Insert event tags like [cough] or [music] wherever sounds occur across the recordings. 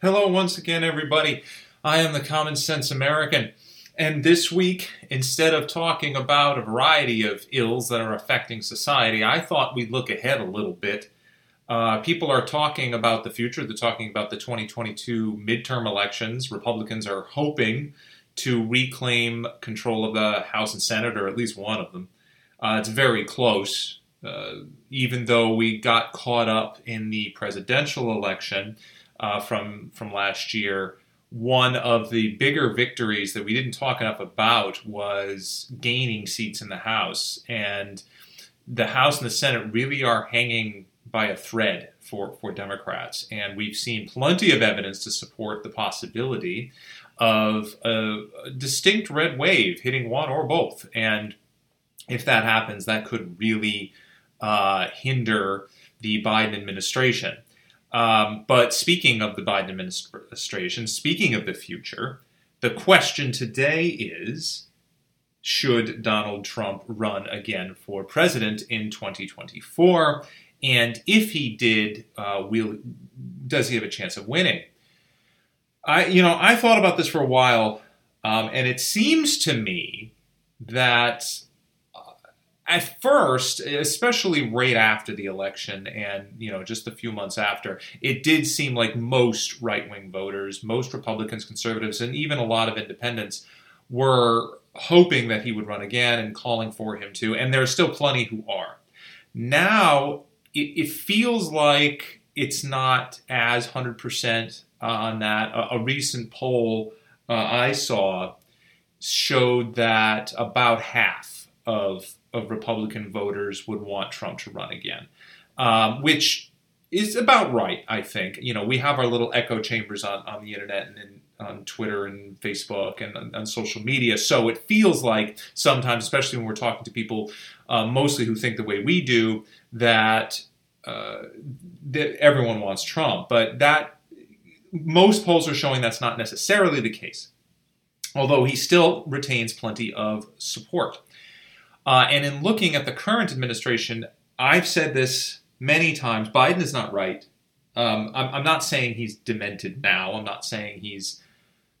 Hello, once again, everybody. I am the Common Sense American. And this week, instead of talking about a variety of ills that are affecting society, I thought we'd look ahead a little bit. Uh, people are talking about the future. They're talking about the 2022 midterm elections. Republicans are hoping to reclaim control of the House and Senate, or at least one of them. Uh, it's very close. Uh, even though we got caught up in the presidential election, uh, from from last year. One of the bigger victories that we didn't talk enough about was gaining seats in the House, and the House and the Senate really are hanging by a thread for, for Democrats. And we've seen plenty of evidence to support the possibility of a, a, distinct red wave hitting one or both. And if that happens, that could really uh, hinder the Biden administration. Um, but speaking of the Biden administration, speaking of the future, the question today is should Donald Trump run again for president in 2024? And if he did, uh, will, does he have a chance of winning? I, you know, I thought about this for a while, um, and it seems to me that at first, especially right after the election and, you know, just a few months after, it did seem like most right wing voters, most Republicans, conservatives, and even a lot of independents were hoping that he would run again and calling for him to. And there are still plenty who are. Now, it, it feels like it's not as 100% on that. A, a recent poll uh, I saw showed that about half of of Republican voters would want Trump to run again, um, which is about right, I think. You know, we have our little echo chambers on, on the internet and in, on Twitter and Facebook and on, on, social media. So it feels like sometimes, especially when we're talking to people uh, mostly who think the way we do, that, uh, that everyone wants Trump. But that most polls are showing that's not necessarily the case, although he still retains plenty of support. Uh, and in looking at the current administration, I've said this many times Biden is not right. Um, I'm, I'm, not saying he's demented now. I'm not saying he's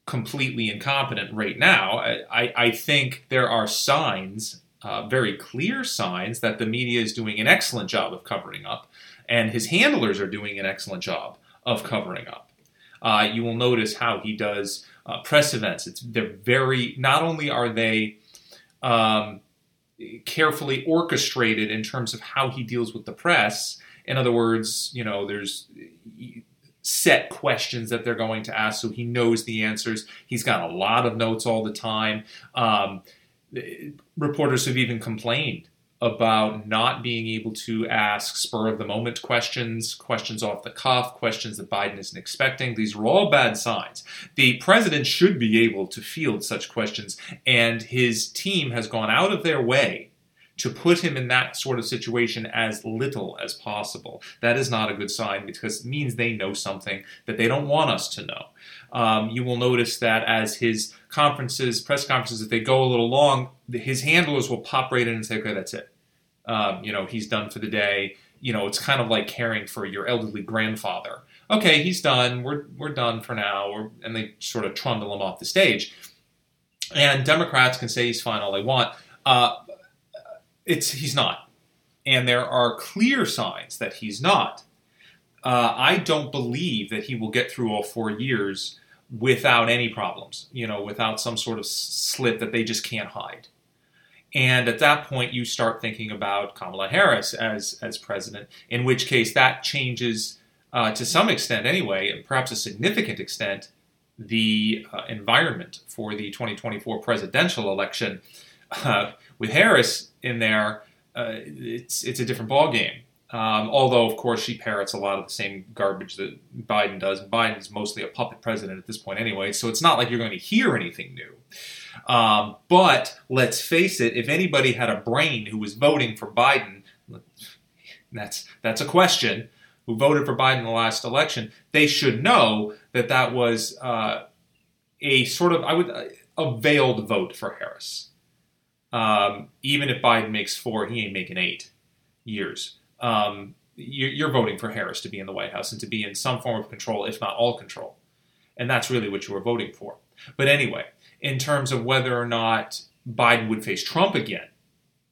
completely incompetent right now. I, I, I think there are signs, uh, very clear signs, that the media is doing an excellent job of covering up, and his handlers are doing an excellent job of covering up. Uh, you will notice how he does uh, press events. It's they're very. Not only are they um, carefully orchestrated in terms of how he deals with the press. In other words, you know, there's set questions that they're going to ask, so he knows the answers. He's got a lot of notes all the time. Um, reporters have even complained about not being able to ask spur of the moment questions, questions off the cuff, questions that Biden isn't expecting. These are all bad signs. The president should be able to field such questions, and his team has gone out of their way to put him in that sort of situation as little as possible. That is not a good sign because it means they know something that they don't want us to know. Um, you will notice that as his conferences, press conferences, if they go a little long, his handlers will pop right in and say, okay, that's it. Um, you know, he's done for the day. You know, it's kind of like caring for your elderly grandfather. Okay, he's done. We're, we're done for now. We're, and they sort of trundle him off the stage. And Democrats can say he's fine all they want. Uh, it's he's not, and there are clear signs that he's not. Uh, I don't believe that he will get through all four years without any problems, you know, without some sort of slip that they just can't hide. And at that point, you start thinking about Kamala Harris as, as president, in which case that changes, uh, to some extent anyway, and perhaps a significant extent, the uh, environment for the 2024 presidential election. Uh, with Harris in there, uh, it's, it's a different ballgame. Um, although, of course, she parrots a lot of the same garbage that Biden does. Biden is mostly a puppet president at this point anyway, so it's not like you're going to hear anything new. Um, but let's face it, if anybody had a brain who was voting for Biden, that's, that's a question, who voted for Biden in the last election, they should know that that was uh, a sort of, I would, a veiled vote for Harris. Um, even if Biden makes four, he ain't making eight years um, you're voting for Harris to be in the White House and to be in some form of control, if not all control, And that's really what you were voting for. But anyway, in terms of whether or not Biden would face Trump again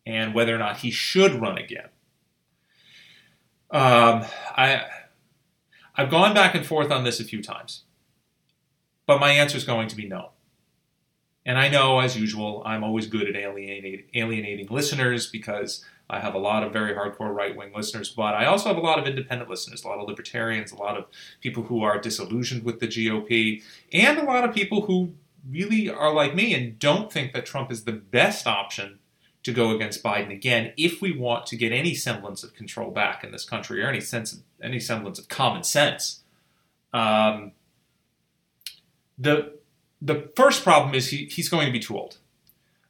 and whether or not he should run again, um, I, I've gone back and forth on this a few times, but my answer is going to be no. And I know, as usual, I'm always good at alienating, alienating listeners because I have a lot of very hardcore right wing listeners, but I also have a lot of independent listeners, a lot of libertarians, a lot of people who are disillusioned with the GOP, and a lot of people who really are like me and don't think that Trump is the best option to go against Biden again if we want to get any semblance of control back in this country or any sense of, any semblance of common sense. Um, the the first problem is he, he's going to be too old.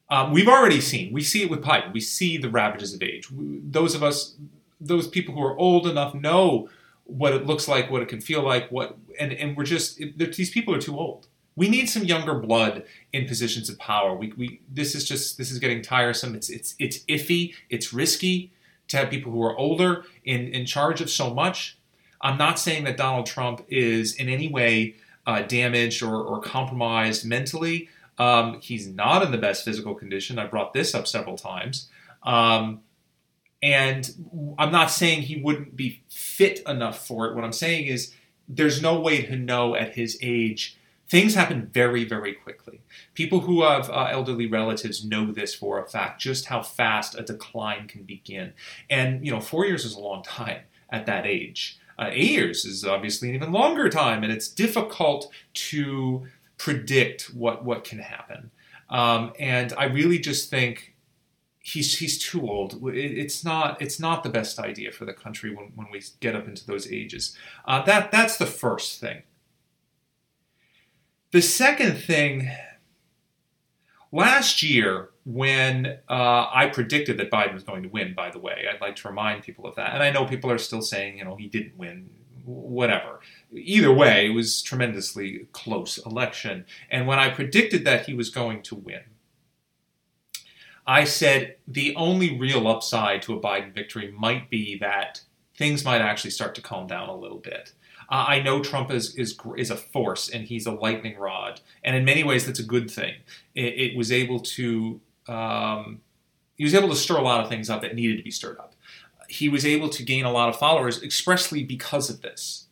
Um, we've already seen, we see it with Biden. We see the ravages of age. Those of us, those people who are old enough know what it looks like, what it can feel like, what, and, and we're just, it, these people are too old. We need some younger blood in positions of power. We, we, this is just, this is getting tiresome. It's, it's, it's iffy. It's risky to have people who are older in, in charge of so much. I'm not saying that Donald Trump is in any way uh, damaged or, or compromised mentally. Um, he's not in the best physical condition. I brought this up several times. Um, and I'm not saying he wouldn't be fit enough for it. What I'm saying is there's no way to know at his age. Things happen very, very quickly. People who have uh, elderly relatives know this for a fact, just how fast a decline can begin. And, you know, four years is a long time at that age. Uh, eight years is obviously an even longer time, and it's difficult to predict what what can happen. Um, and I really just think he's he's too old. It, it's not it's not the best idea for the country when, when we get up into those ages. Uh, that that's the first thing. The second thing, last year when uh, I predicted that Biden was going to win, by the way, I'd like to remind people of that. And I know people are still saying, you know, he didn't win whatever. Either way, it was tremendously close election. And when I predicted that he was going to win, I said the only real upside to a Biden victory might be that things might actually start to calm down a little bit. Uh, I know Trump is, is is a force and he's a lightning rod, and in many ways that's a good thing. It, it was able to um, he was able to stir a lot of things up that needed to be stirred up he was able to gain a lot of followers expressly because of this.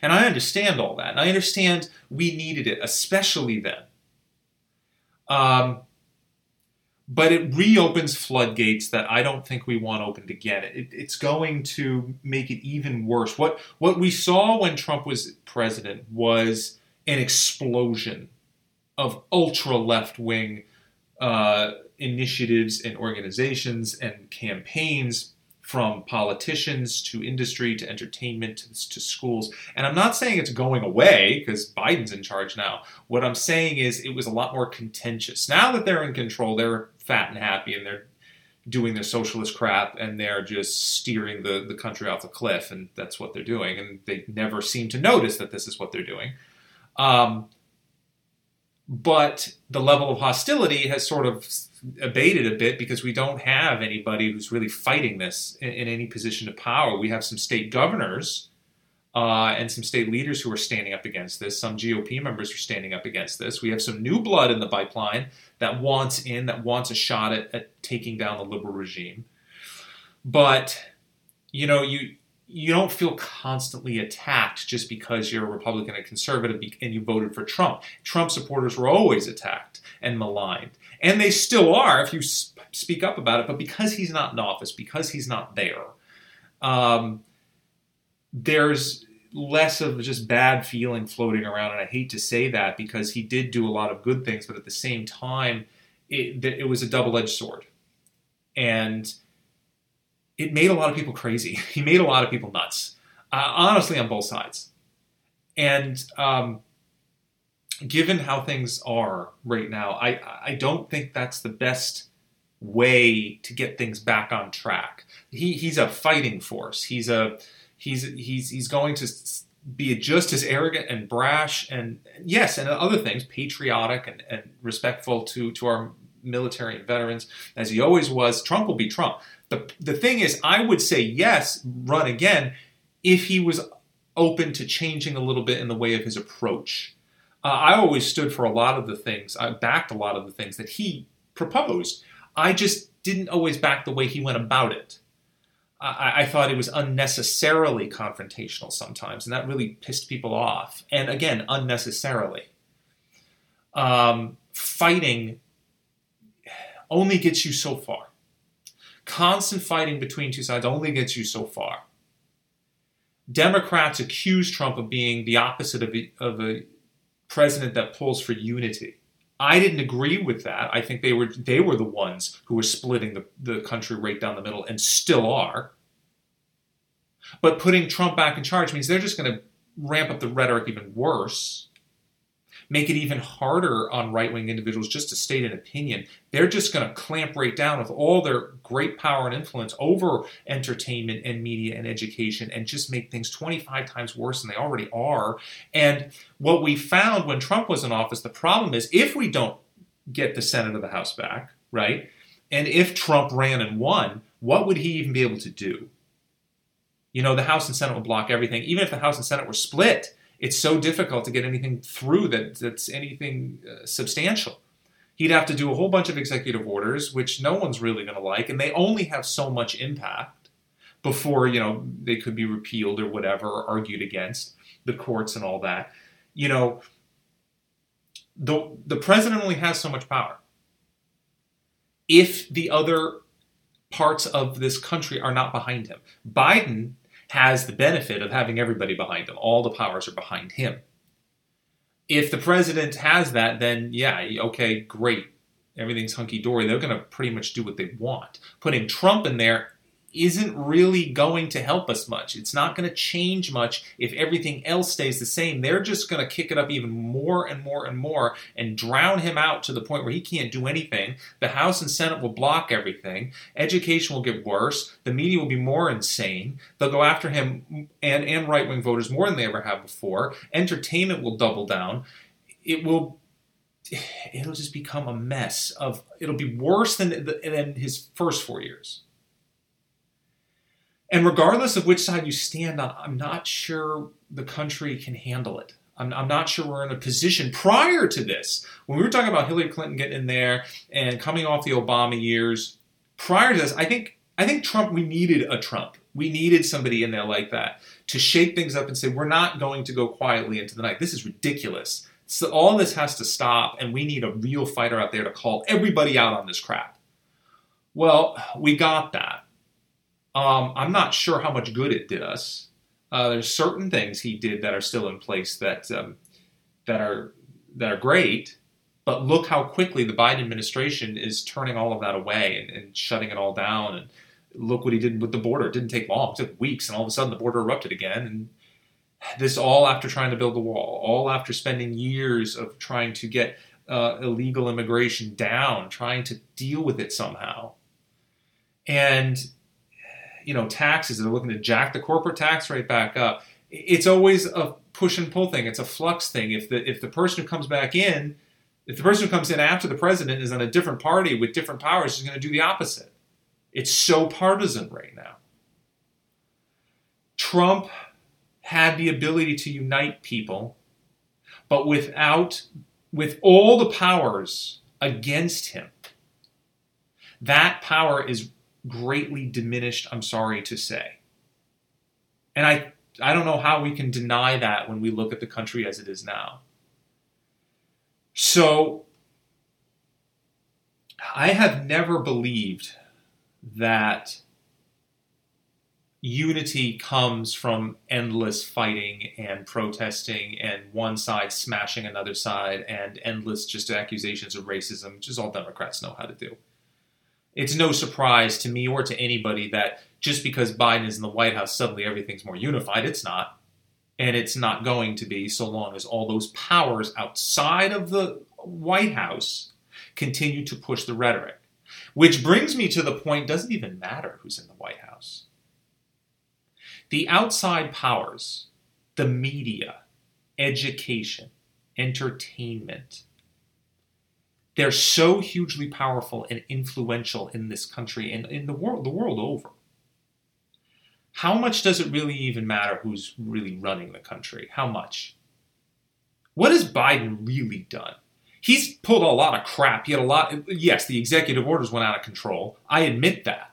And I understand all that. And I understand we needed it, especially then. Um, but it reopens floodgates that I don't think we want opened again. It, it's going to make it even worse. What what we saw when Trump was president was an explosion of ultra left wing uh, initiatives and organizations and campaigns from politicians to industry to entertainment to, to schools. And I'm not saying it's going away because Biden's in charge now. What I'm saying is it was a lot more contentious. Now that they're in control, they're fat and happy and they're doing their socialist crap and they're just steering the, the country off a cliff and that's what they're doing and they never seem to notice that this is what they're doing um, but the level of hostility has sort of abated a bit because we don't have anybody who's really fighting this in, in any position of power. We have some state governors uh, and some state leaders who are standing up against this. Some GOP members are standing up against this. We have some new blood in the pipeline that wants in, that wants a shot at, at taking down the liberal regime. But you know, you you don't feel constantly attacked just because you're a Republican and conservative and you voted for Trump. Trump supporters were always attacked and maligned and they still are if you speak up about it. But because he's not in office, because he's not there, um, there's less of just bad feeling floating around. And I hate to say that because he did do a lot of good things, but at the same time, it, it was a double edged sword. And it made a lot of people crazy. [laughs] He made a lot of people nuts, uh, honestly, on both sides. And um, given how things are right now, I, I don't think that's the best way to get things back on track. He, he's a fighting force. He's a he's he's he's going to be just as arrogant and brash and yes, and other things, patriotic and, and respectful to to our military and veterans as he always was. Trump will be Trump. The the thing is, I would say yes, run again, if he was open to changing a little bit in the way of his approach Uh, I always stood for a lot of the things, I backed a lot of the things that he proposed. I just didn't always back the way he went about it. I, I, thought it was unnecessarily confrontational sometimes, and that really pissed people off. And again, unnecessarily. Um, fighting only gets you so far. Constant fighting between two sides only gets you so far. Democrats accuse Trump of being the opposite of a, of a president that pulls for unity. I didn't agree with that. I think they were they were the ones who were splitting the, the country right down the middle and still are. But putting Trump back in charge means they're just going to ramp up the rhetoric even worse make it even harder on right wing individuals just to state an opinion. They're just going to clamp right down with all their great power and influence over entertainment and media and education and just make things 25 times worse than they already are. And what we found when Trump was in office, the problem is if we don't get the Senate or the House back, right? And if Trump ran and won, what would he even be able to do? You know, the House and Senate would block everything. Even if the House and Senate were split, it's so difficult to get anything through that that's anything uh, substantial. He'd have to do a whole bunch of executive orders, which no one's really going to like, and they only have so much impact before you know they could be repealed or whatever, or argued against the courts and all that. You know, the the president only has so much power. If the other parts of this country are not behind him, Biden has the benefit of having everybody behind him. All the powers are behind him. If the president has that, then yeah, okay, great. Everything's hunky dory. They're going to pretty much do what they want. Putting Trump in there isn't really going to help us much. It's not going to change much if everything else stays the same. They're just going to kick it up even more and more and more and drown him out to the point where he can't do anything. The House and Senate will block everything. Education will get worse. The media will be more insane. They'll go after him and, and right wing voters more than they ever have before. Entertainment will double down. It will it'll just become a mess of it'll be worse than than his first 4 years. And regardless of which side you stand on, I'm not sure the country can handle it. I'm, I'm, not sure we're in a position prior to this. When we were talking about Hillary Clinton getting in there and coming off the Obama years, prior to this, I think I think Trump, we needed a Trump. We needed somebody in there like that to shake things up and say, we're not going to go quietly into the night. This is ridiculous. So all this has to stop, and we need a real fighter out there to call everybody out on this crap. Well, we got that. Um, I'm not sure how much good it did us. Uh, there's certain things he did that are still in place that um, that are that are great, but look how quickly the Biden administration is turning all of that away and, and shutting it all down. And look what he did with the border. It didn't take long; it took weeks, and all of a sudden the border erupted again. And this all after trying to build the wall, all after spending years of trying to get uh, illegal immigration down, trying to deal with it somehow. And you know taxes. They're looking to jack the corporate tax rate back up. It's always a push and pull thing. It's a flux thing. If the if the person who comes back in, if the person who comes in after the president is on a different party with different powers, is going to do the opposite. It's so partisan right now. Trump had the ability to unite people, but without with all the powers against him. That power is greatly diminished, I'm sorry to say. And I, I don't know how we can deny that when we look at the country as it is now. So, I have never believed that unity comes from endless fighting and protesting and one side smashing another side and endless just accusations of racism, which is all Democrats know how to do it's no surprise to me or to anybody that just because Biden is in the White House, suddenly everything's more unified. It's not. And it's not going to be so long as all those powers outside of the White House continue to push the rhetoric. Which brings me to the point doesn't even matter who's in the White House. The outside powers, the media, education, entertainment, they're so hugely powerful and influential in this country and in the world, the world over. How much does it really even matter who's really running the country? How much? What has Biden really done? He's pulled a lot of crap. He had a lot. Yes, the executive orders went out of control. I admit that.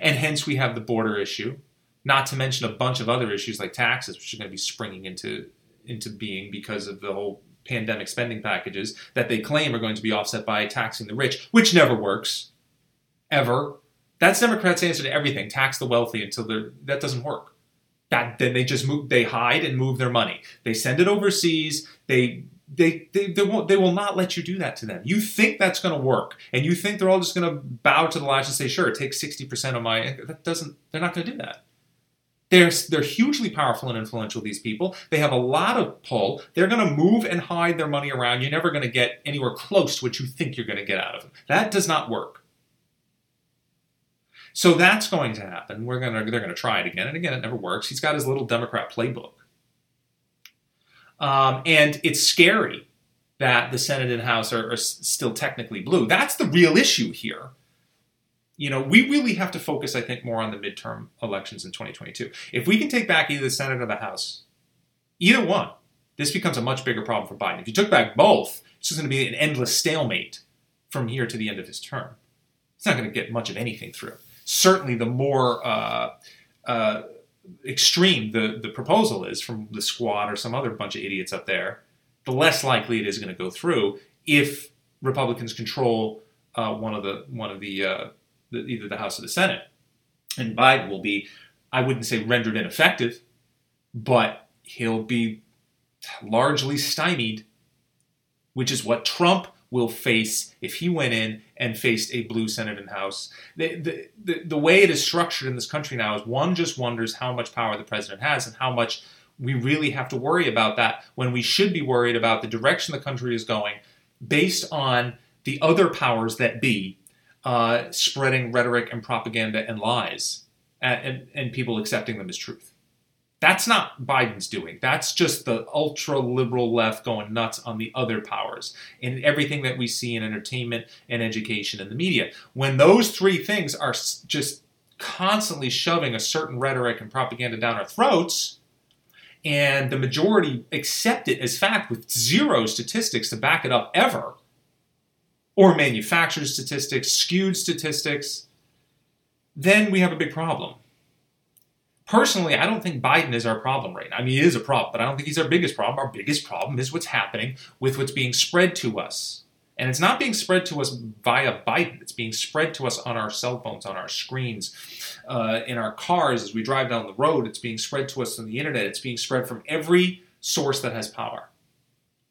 And hence we have the border issue, not to mention a bunch of other issues like taxes, which are going to be springing into, into being because of the whole pandemic spending packages that they claim are going to be offset by taxing the rich, which never works. Ever. That's Democrats' answer to everything tax the wealthy until they're. That doesn't work. That, then they just move, they hide and move their money. They send it overseas. They they, they, they, won't, they will not let you do that to them. You think that's going to work, and you think they're all just going to bow to the latch and say, "Sure, take sixty percent of my." That doesn't. They're not going to do that. They're they're hugely powerful and influential. These people. They have a lot of pull. They're going to move and hide their money around. You're never going to get anywhere close to what you think you're going to get out of them. That does not work. So that's going to happen. We're gonna they're going to try it again and again. It never works. He's got his little Democrat playbook. Um, and it's scary that the Senate and House are, are still technically blue. That's the real issue here. You know, we really have to focus, I think, more on the midterm elections in 2022. If we can take back either the Senate or the House, either one, this becomes a much bigger problem for Biden. If you took back both, it's just going to be an endless stalemate from here to the end of his term. It's not going to get much of anything through. Certainly, the more uh, uh, extreme the, the proposal is from the squad or some other bunch of idiots up there, the less likely it is going to go through if Republicans control uh, one of the one of the, uh, the, either the House or the Senate, and Biden will be, I wouldn't say rendered ineffective, but he'll be largely stymied, which is what Trump will face if he went in and faced a blue Senate and House. The, the, the, the, way it is structured in this country now is one just wonders how much power the president has and how much we really have to worry about that when we should be worried about the direction the country is going based on the other powers that be uh, spreading rhetoric and propaganda and lies and, and, and people accepting them as truth. That's not Biden's doing. That's just the ultra liberal left going nuts on the other powers in everything that we see in entertainment and education and the media. When those three things are just constantly shoving a certain rhetoric and propaganda down our throats, and the majority accept it as fact with zero statistics to back it up ever, or manufactured statistics, skewed statistics, then we have a big problem. Personally, I don't think Biden is our problem right now. I mean, he is a problem, but I don't think he's our biggest problem. Our biggest problem is what's happening with what's being spread to us. And it's not being spread to us via Biden. It's being spread to us on our cell phones, on our screens, uh, in our cars as we drive down the road. It's being spread to us on the internet. It's being spread from every source that has power.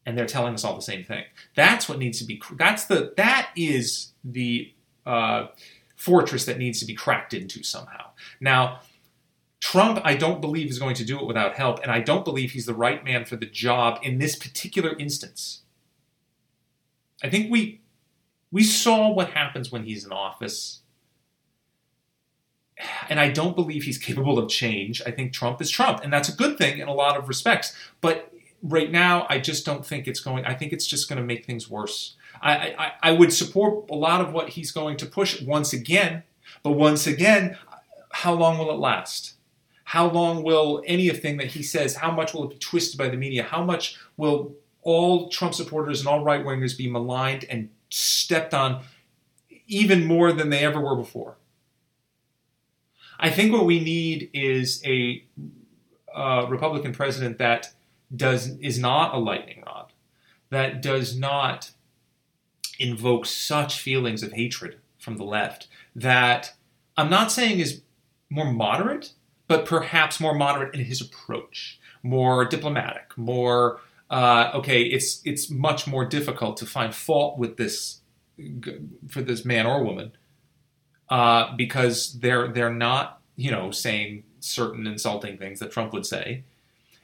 And they're telling us all the same thing. That's what needs to be. That's the. That is the uh, fortress that needs to be cracked into somehow. Now Trump, I don't believe, is going to do it without help, and I don't believe he's the right man for the job in this particular instance. I think we we saw what happens when he's in office. And I don't believe he's capable of change. I think Trump is Trump, and that's a good thing in a lot of respects. But right now, I just don't think it's going. I think it's just going to make things worse. I, I, I would support a lot of what he's going to push once again, but once again, how long will it last? How long will anything that he says, how much will it be twisted by the media? How much will all Trump supporters and all right wingers be maligned and stepped on even more than they ever were before? I think what we need is a uh, Republican president that does is not a lightning rod, that does not invoke such feelings of hatred from the left. That I'm not saying is more moderate, but perhaps more moderate in his approach, more diplomatic, more uh, okay. It's it's much more difficult to find fault with this for this man or woman uh, because they're they're not you know saying certain insulting things that Trump would say,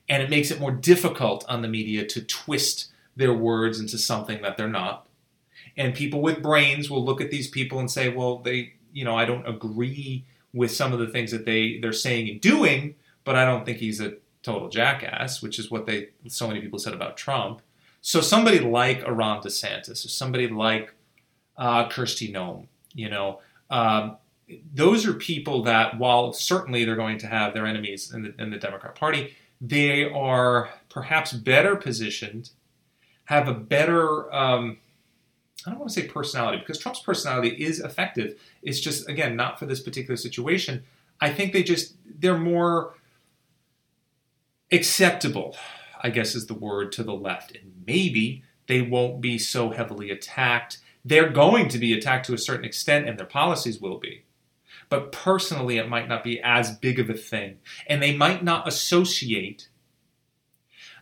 and it makes it more difficult on the media to twist their words into something that they're not. And people with brains will look at these people and say, well, they you know I don't agree with some of the things that they they're saying and doing, but I don't think he's a total jackass, which is what they so many people said about Trump. So somebody like Ron DeSantis or somebody like uh, Kristi Noem, you know, um, those are people that while certainly they're going to have their enemies in the, in the Democrat Party, they are perhaps better positioned, have a better. Um, I don't want to say personality because Trump's personality is effective. It's just again not for this particular situation. I think they just they're more acceptable, I guess is the word to the left, and maybe they won't be so heavily attacked. They're going to be attacked to a certain extent, and their policies will be. But personally, it might not be as big of a thing, and they might not associate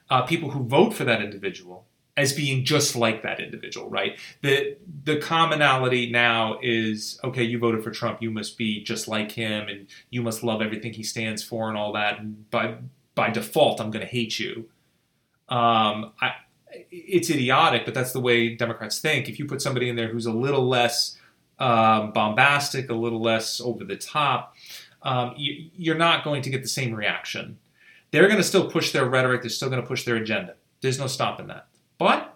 uh, people who vote for that individual as being just like that individual, right? The the commonality now is okay, you voted for Trump, you must be just like him and you must love everything he stands for and all that. And by by default, I'm going to hate you. Um, I, it's idiotic, but that's the way Democrats think. If you put somebody in there who's a little less um, bombastic, a little less over the top, um, you, you're not going to get the same reaction. They're going to still push their rhetoric. They're still going to push their agenda. There's no stopping that. But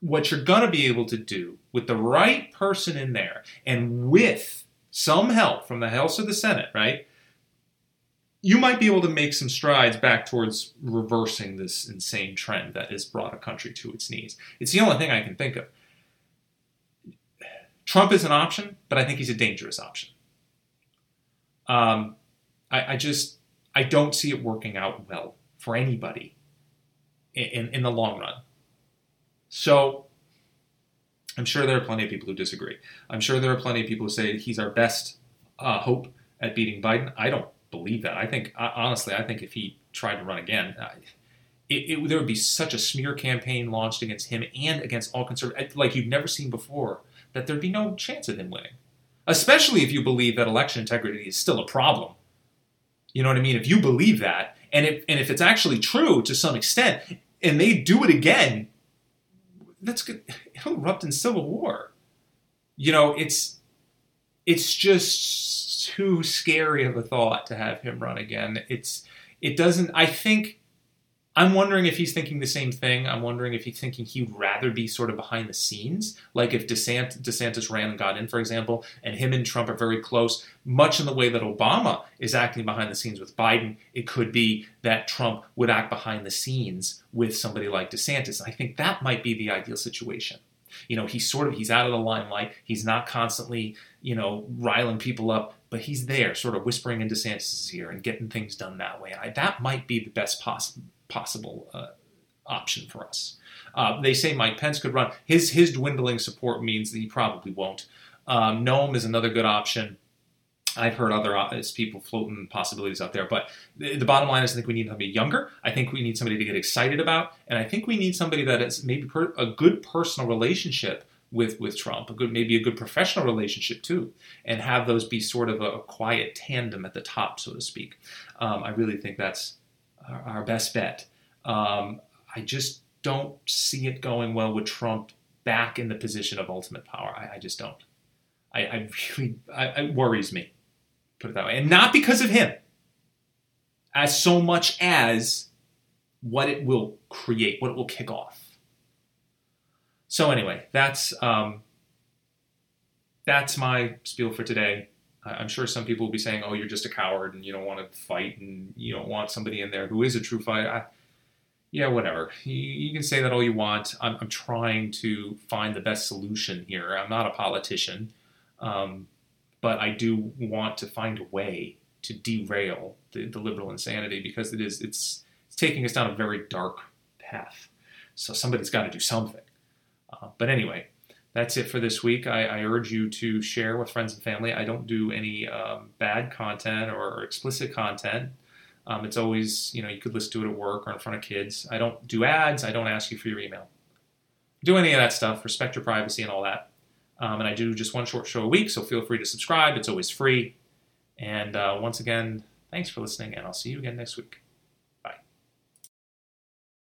what you're going to be able to do with the right person in there and with some help from the House of the Senate, right? You might be able to make some strides back towards reversing this insane trend that has brought a country to its knees. It's the only thing I can think of. Trump is an option, but I think he's a dangerous option. Um, I, I just I don't see it working out well for anybody in, in the long run. So I'm sure there are plenty of people who disagree. I'm sure there are plenty of people who say he's our best uh, hope at beating Biden. I don't believe that. I think, honestly, I think if he tried to run again, it, it, there would be such a smear campaign launched against him and against all conservatives, like you've never seen before, that there'd be no chance of him winning. Especially if you believe that election integrity is still a problem. You know what I mean? If you believe that, and if, and if it's actually true to some extent, and they do it again, that's good. [laughs] It'll erupt in civil war. You know, it's it's just too scary of a thought to have him run again. It's it doesn't. I think I'm wondering if he's thinking the same thing. I'm wondering if he's thinking he'd rather be sort of behind the scenes, like if DeSantis, DeSantis ran and got in, for example, and him and Trump are very close, much in the way that Obama is acting behind the scenes with Biden. It could be that Trump would act behind the scenes with somebody like DeSantis. I think that might be the ideal situation. You know, he's sort of he's out of the limelight. He's not constantly, you know, riling people up, but he's there, sort of whispering in DeSantis' ear and getting things done that way. I, that might be the best possible possible uh, option for us. Uh, they say Mike Pence could run. His his dwindling support means that he probably won't. Um, Noem is another good option. I've heard other uh, people floating possibilities out there, but the, bottom line is I think we need somebody younger. I think we need somebody to get excited about, and I think we need somebody that is maybe per, a good personal relationship with with Trump, a good maybe a good professional relationship too, and have those be sort of a, a quiet tandem at the top, so to speak. Um, I really think that's our, our best bet. Um, I just don't see it going well with Trump back in the position of ultimate power. I, I just don't. I, I really, I, it worries me, put it that way. And not because of him, as so much as what it will create, what it will kick off. So anyway, that's um, that's my spiel for today. I'm sure some people will be saying, "Oh, you're just a coward and you don't want to fight and you don't want somebody in there who is a true fighter." Yeah, whatever. You, you, can say that all you want. I'm, I'm, trying to find the best solution here. I'm not a politician, um, but I do want to find a way to derail the, the liberal insanity because it is it's, it's taking us down a very dark path. So somebody's got to do something. Uh, but anyway, that's it for this week. I, I, urge you to share with friends and family. I don't do any um, bad content or explicit content. Um, it's always, you know, you could listen to it at work or in front of kids. I don't do ads. I don't ask you for your email. Do any of that stuff. Respect your privacy and all that. Um, and I do just one short show a week, so feel free to subscribe. It's always free. And uh, once again, thanks for listening, and I'll see you again next week.